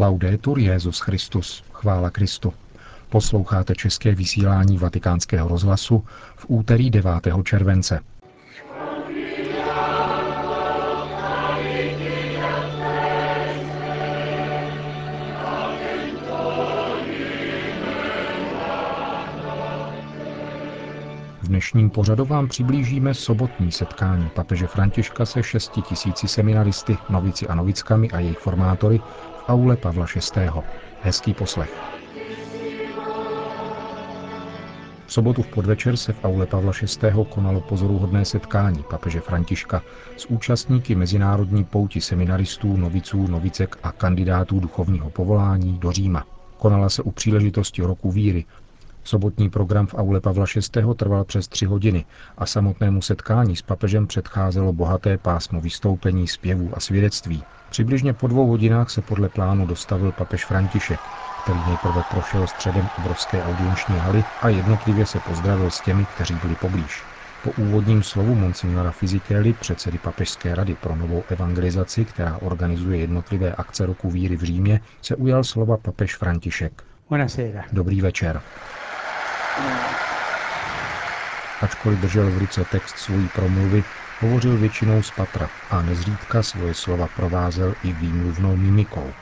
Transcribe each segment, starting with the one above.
Laudetur Jezus Christus, chvála Kristu. Posloucháte české vysílání Vatikánského rozhlasu v úterý 9. července. Dnešním pořadu vám přiblížíme sobotní setkání papeže Františka se šesti tisíci seminaristy, novici a novickami a jejich formátory v aule Pavla VI. Hezký poslech. V sobotu v podvečer se v aule Pavla VI. konalo pozoruhodné setkání papeže Františka s účastníky mezinárodní pouti seminaristů, noviců, novicek a kandidátů duchovního povolání do Říma. Konala se u příležitosti roku víry, Sobotní program v aule Pavla VI. trval přes tři hodiny a samotnému setkání s papežem předcházelo bohaté pásmo vystoupení, zpěvů a svědectví. Přibližně po dvou hodinách se podle plánu dostavil papež František, který nejprve prošel středem obrovské audienční haly a jednotlivě se pozdravil s těmi, kteří byli poblíž. Po úvodním slovu monsignora Fizikeli, předsedy Papežské rady pro novou evangelizaci, která organizuje jednotlivé akce roku víry v Římě, se ujal slova papež František. Dobrý večer. Ačkoliv držel v ruce text svojí promluvy, hovořil většinou z patra a nezřídka svoje slova provázel i výmluvnou mimikou.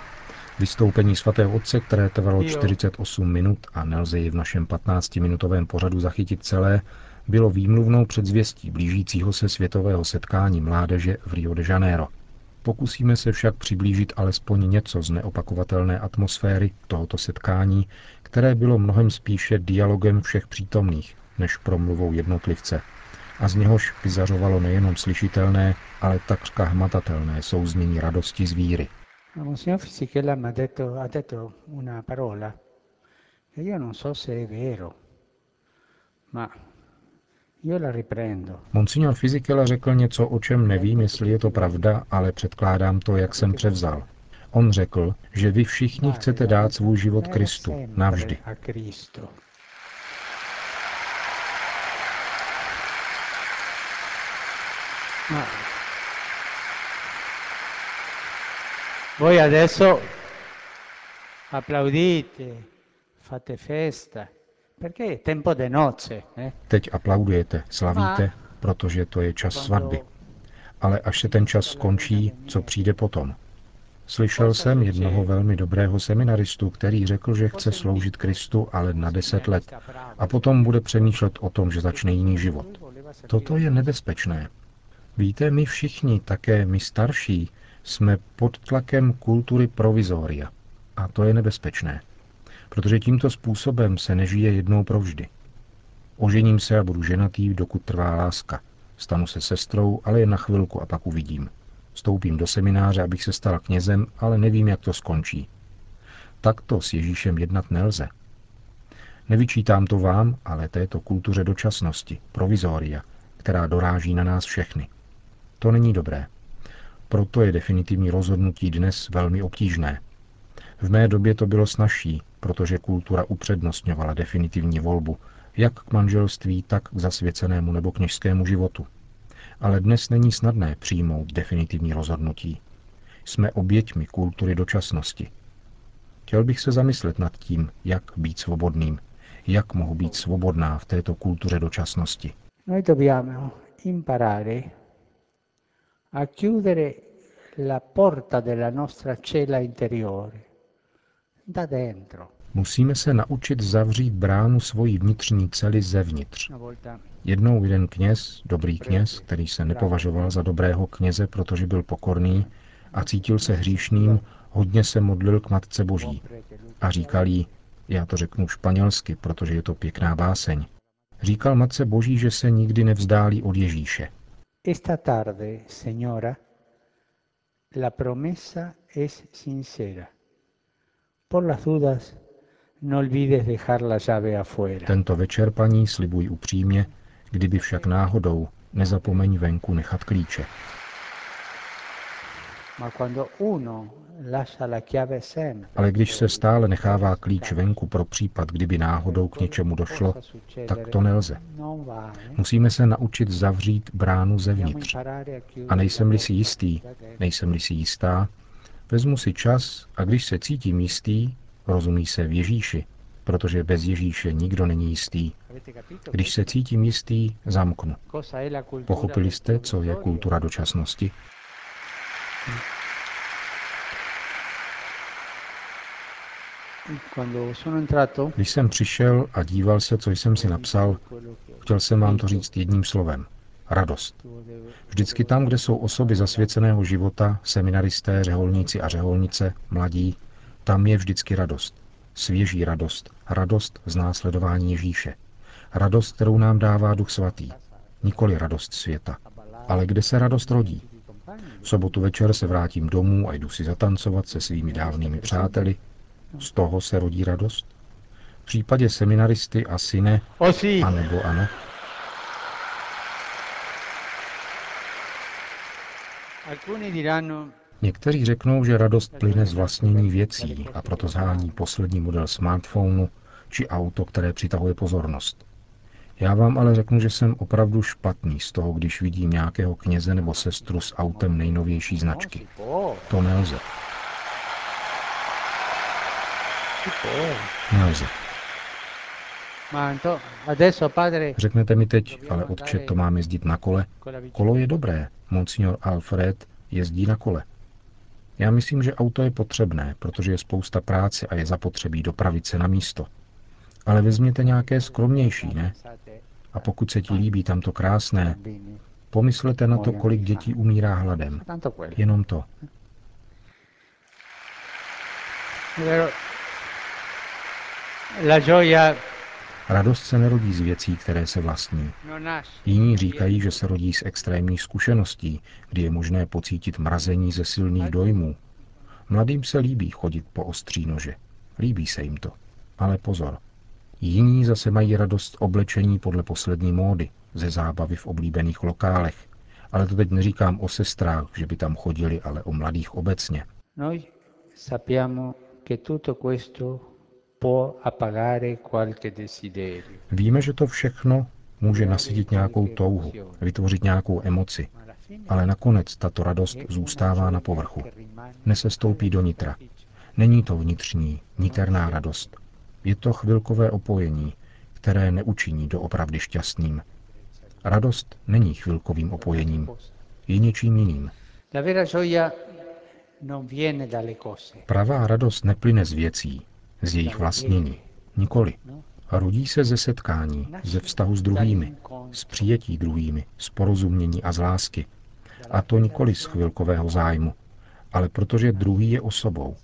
Vystoupení svatého otce, které trvalo 48 minut a nelze ji v našem 15-minutovém pořadu zachytit celé, bylo výmluvnou předzvěstí blížícího se světového setkání mládeže v Rio de Janeiro. Pokusíme se však přiblížit alespoň něco z neopakovatelné atmosféry tohoto setkání, které bylo mnohem spíše dialogem všech přítomných, než promluvou jednotlivce, a z něhož vyzařovalo nejenom slyšitelné, ale takřka hmatatelné souznění radosti z víry. Monsignor Monsignor Fizikela řekl něco, o čem nevím, jestli je to pravda, ale předkládám to, jak jsem převzal. On řekl, že vy všichni chcete dát svůj život Kristu, navždy. Voi adesso applaudite, fate festa, Eh? Teď aplaudujete, slavíte, protože to je čas svatby. Ale až se ten čas skončí, co přijde potom? Slyšel jsem jednoho velmi dobrého seminaristu, který řekl, že chce sloužit Kristu, ale na deset let. A potom bude přemýšlet o tom, že začne jiný život. Toto je nebezpečné. Víte, my všichni, také my starší, jsme pod tlakem kultury provizoria. A to je nebezpečné protože tímto způsobem se nežije jednou provždy. Ožením se a budu ženatý, dokud trvá láska. Stanu se sestrou, ale jen na chvilku a pak uvidím. Stoupím do semináře, abych se stala knězem, ale nevím, jak to skončí. Takto s Ježíšem jednat nelze. Nevyčítám to vám, ale této kultuře dočasnosti, provizoria, která doráží na nás všechny. To není dobré. Proto je definitivní rozhodnutí dnes velmi obtížné. V mé době to bylo snažší, protože kultura upřednostňovala definitivní volbu, jak k manželství, tak k zasvěcenému nebo kněžskému životu. Ale dnes není snadné přijmout definitivní rozhodnutí. Jsme oběťmi kultury dočasnosti. Chtěl bych se zamyslet nad tím, jak být svobodným, jak mohu být svobodná v této kultuře dočasnosti. Noi dobbiamo imparare a chiudere la porta della nostra cella interiore Musíme se naučit zavřít bránu svojí vnitřní cely zevnitř. Jednou jeden kněz, dobrý kněz, který se nepovažoval za dobrého kněze, protože byl pokorný a cítil se hříšným, hodně se modlil k Matce Boží. A říkal jí, já to řeknu španělsky, protože je to pěkná báseň, říkal Matce Boží, že se nikdy nevzdálí od Ježíše. Esta tarde, señora, la promesa es sincera. Por las dudas, no olvides dejar la llave afuera. Tento večer, paní, slibuj upřímně, kdyby však náhodou, nezapomeň venku nechat klíče. Ale když se stále nechává klíč venku pro případ, kdyby náhodou k něčemu došlo, tak to nelze. Musíme se naučit zavřít bránu zevnitř. A nejsem-li si jistý, nejsem-li si jistá, Vezmu si čas a když se cítím jistý, rozumí se v Ježíši, protože bez Ježíše nikdo není jistý. Když se cítím jistý, zamknu. Pochopili jste, co je kultura dočasnosti? Když jsem přišel a díval se, co jsem si napsal, chtěl jsem vám to říct jedním slovem. Radost. Vždycky tam, kde jsou osoby zasvěceného života, seminaristé, řeholníci a řeholnice, mladí, tam je vždycky radost. Svěží radost. Radost z následování Ježíše. Radost, kterou nám dává Duch Svatý. Nikoli radost světa. Ale kde se radost rodí? V sobotu večer se vrátím domů a jdu si zatancovat se svými dávnými přáteli, z toho se rodí radost? V případě seminaristy asi ne, anebo ano. Někteří řeknou, že radost plyne z vlastnění věcí a proto zhání poslední model smartphonu či auto, které přitahuje pozornost. Já vám ale řeknu, že jsem opravdu špatný z toho, když vidím nějakého kněze nebo sestru s autem nejnovější značky. To nelze. Nelze. Řeknete mi teď, ale otče, to mám jezdit na kole? Kolo je dobré, monsignor Alfred jezdí na kole. Já myslím, že auto je potřebné, protože je spousta práce a je zapotřebí dopravit se na místo. Ale vezměte nějaké skromnější, ne? A pokud se ti líbí tamto krásné, pomyslete na to, kolik dětí umírá hladem. Jenom to. Radost se nerodí z věcí, které se vlastní. Jiní říkají, že se rodí z extrémních zkušeností, kdy je možné pocítit mrazení ze silných dojmů. Mladým se líbí chodit po ostří nože. Líbí se jim to. Ale pozor. Jiní zase mají radost oblečení podle poslední módy, ze zábavy v oblíbených lokálech. Ale to teď neříkám o sestrách, že by tam chodili, ale o mladých obecně. Noi sappiamo che tutto questo Víme, že to všechno může nasytit nějakou touhu, vytvořit nějakou emoci, ale nakonec tato radost zůstává na povrchu. Nesestoupí do nitra. Není to vnitřní, niterná radost. Je to chvilkové opojení, které neučiní doopravdy šťastným. Radost není chvilkovým opojením, je něčím jiným. Pravá radost neplyne z věcí, z jejich vlastnění. Nikoli. Rodí se ze setkání, ze vztahu s druhými, z přijetí druhými, z porozumění a z lásky. A to nikoli z chvilkového zájmu, ale protože druhý je osobou.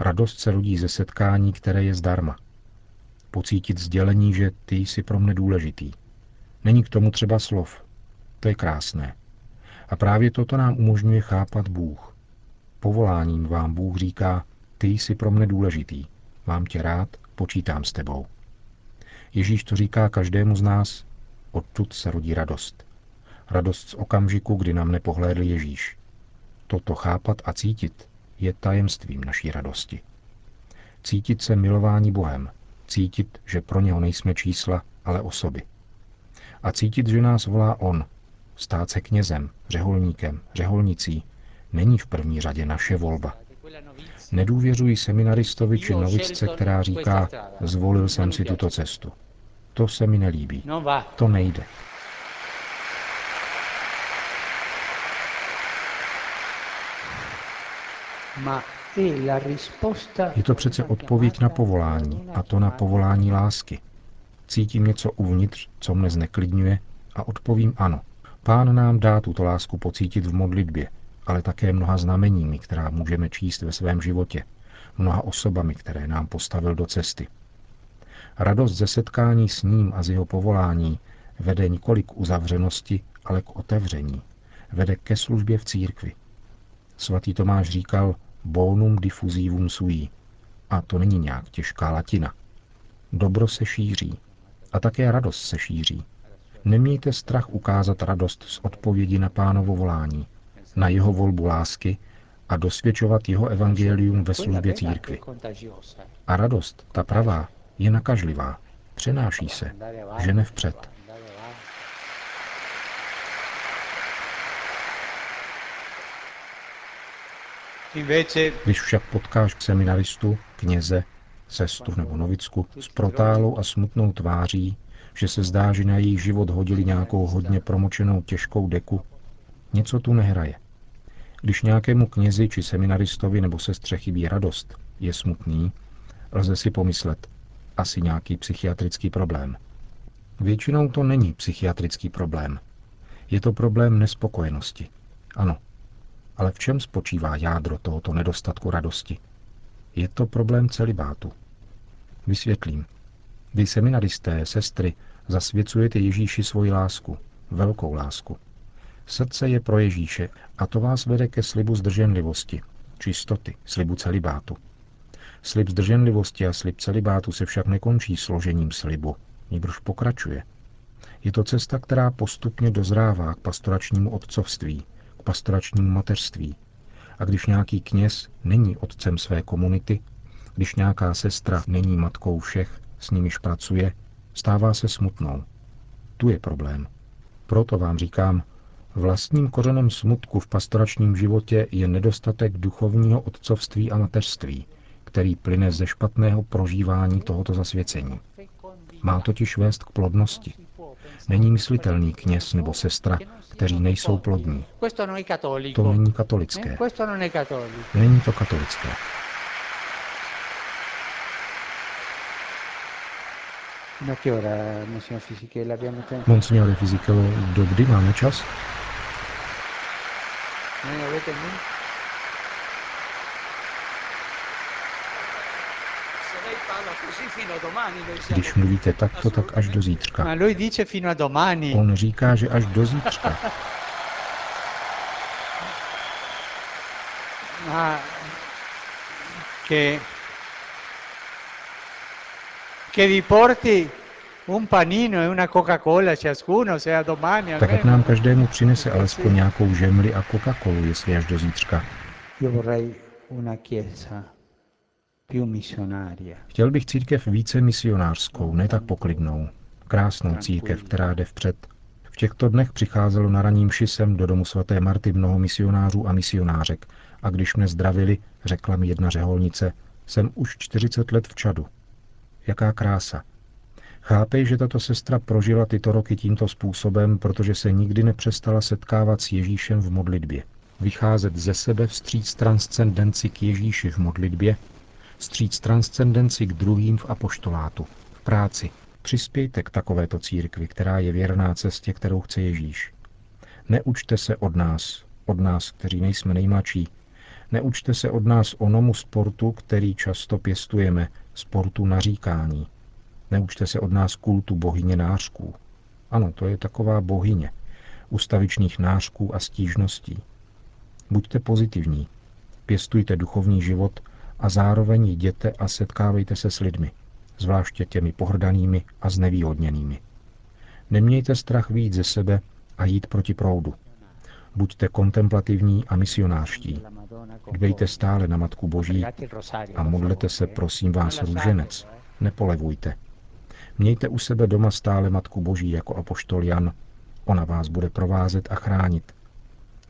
Radost se rodí ze setkání, které je zdarma. Pocítit sdělení, že ty jsi pro mne důležitý. Není k tomu třeba slov. To je krásné. A právě toto nám umožňuje chápat Bůh. Povoláním vám Bůh říká, ty jsi pro mne důležitý. Mám tě rád, počítám s tebou. Ježíš to říká každému z nás, odtud se rodí radost. Radost z okamžiku, kdy nám nepohlédl Ježíš. Toto chápat a cítit je tajemstvím naší radosti. Cítit se milování Bohem, cítit, že pro něho nejsme čísla, ale osoby. A cítit, že nás volá On, stát se knězem, řeholníkem, řeholnicí, není v první řadě naše volba. Nedůvěřuji seminaristovi či novicce, která říká, zvolil jsem si tuto cestu. To se mi nelíbí. To nejde. Je to přece odpověď na povolání, a to na povolání lásky. Cítím něco uvnitř, co mne zneklidňuje, a odpovím ano. Pán nám dá tuto lásku pocítit v modlitbě, ale také mnoha znameními, která můžeme číst ve svém životě, mnoha osobami, které nám postavil do cesty. Radost ze setkání s ním a z jeho povolání vede nikoli k uzavřenosti, ale k otevření. Vede ke službě v církvi. Svatý Tomáš říkal bonum diffusivum sui. A to není nějak těžká latina. Dobro se šíří. A také radost se šíří. Nemějte strach ukázat radost z odpovědi na pánovo volání na jeho volbu lásky a dosvědčovat jeho evangelium ve službě církvy. A radost, ta pravá, je nakažlivá, přenáší se, žene vpřed. Když však potkáš seminaristu, kněze, sestru nebo novicku s protálou a smutnou tváří, že se zdá, že na jejich život hodili nějakou hodně promočenou těžkou deku, něco tu nehraje. Když nějakému knězi či seminaristovi nebo sestře chybí radost, je smutný, lze si pomyslet, asi nějaký psychiatrický problém. Většinou to není psychiatrický problém. Je to problém nespokojenosti. Ano. Ale v čem spočívá jádro tohoto nedostatku radosti? Je to problém celibátu. Vysvětlím. Vy seminaristé, sestry, zasvěcujete Ježíši svoji lásku, velkou lásku. Srdce je pro Ježíše a to vás vede ke slibu zdrženlivosti, čistoty, slibu celibátu. Slib zdrženlivosti a slib celibátu se však nekončí složením slibu, nýbrž pokračuje. Je to cesta, která postupně dozrává k pastoračnímu otcovství, k pastoračnímu mateřství. A když nějaký kněz není otcem své komunity, když nějaká sestra není matkou všech, s nimiž pracuje, stává se smutnou. Tu je problém. Proto vám říkám, vlastním kořenem smutku v pastoračním životě je nedostatek duchovního otcovství a mateřství, který plyne ze špatného prožívání tohoto zasvěcení. Má totiž vést k plodnosti. Není myslitelný kněz nebo sestra, kteří nejsou plodní. To není katolické. Není to katolické. Monsignore Fisichelo, do kdy máme čas? Když mluvíte takto, tak až do zítřka. On říká, že až do zítřka. che, che vi porti un panino e una Coca-Cola ciascuno, se a domani Tak ať nám každému přinese alespoň nějakou žemli a Coca-Colu, jestli až do zítřka. Io vorrei una chiesa Chtěl bych církev více misionářskou, ne tak poklidnou. Krásnou církev, která jde vpřed. V těchto dnech přicházelo na raním šisem do domu svaté Marty mnoho misionářů a misionářek a když mne zdravili, řekla mi jedna řeholnice, jsem už 40 let v Čadu. Jaká krása. Chápej, že tato sestra prožila tyto roky tímto způsobem, protože se nikdy nepřestala setkávat s Ježíšem v modlitbě. Vycházet ze sebe vstříc transcendenci k Ježíši v modlitbě stříc transcendenci k druhým v apoštolátu, v práci. Přispějte k takovéto církvi, která je věrná cestě, kterou chce Ježíš. Neučte se od nás, od nás, kteří nejsme nejmladší. Neučte se od nás onomu sportu, který často pěstujeme, sportu naříkání. Neučte se od nás kultu bohyně nářků. Ano, to je taková bohyně, ustavičných nářků a stížností. Buďte pozitivní, pěstujte duchovní život a zároveň jděte a setkávejte se s lidmi, zvláště těmi pohrdanými a znevýhodněnými. Nemějte strach víc ze sebe a jít proti proudu. Buďte kontemplativní a misionářští. Dbejte stále na Matku Boží a modlete se, prosím vás, růženec. Nepolevujte. Mějte u sebe doma stále Matku Boží jako apoštol Jan. Ona vás bude provázet a chránit.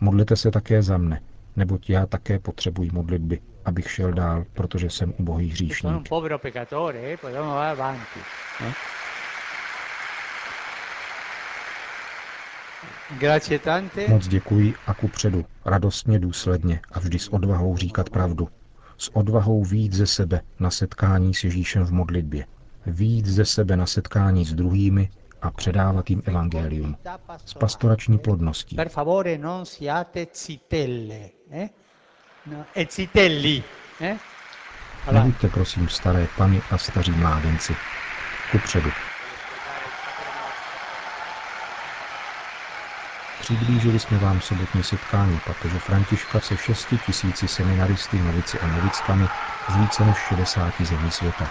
Modlete se také za mne, neboť já také potřebuji modlitby, abych šel dál, protože jsem ubohý hříšník. Moc děkuji a ku předu, radostně, důsledně a vždy s odvahou říkat pravdu. S odvahou víc ze sebe na setkání s Ježíšem v modlitbě. Víc ze sebe na setkání s druhými a předávat jim evangelium. S pastorační plodností. Per favore non siate zitelle, eh? No, e citelli. Eh? Nebuďte prosím staré pany a staří mládenci. Kupředu. Přiblížili jsme vám sobotní setkání papeže Františka se šesti tisíci seminaristy, novici a novickami z více než 60 zemí světa.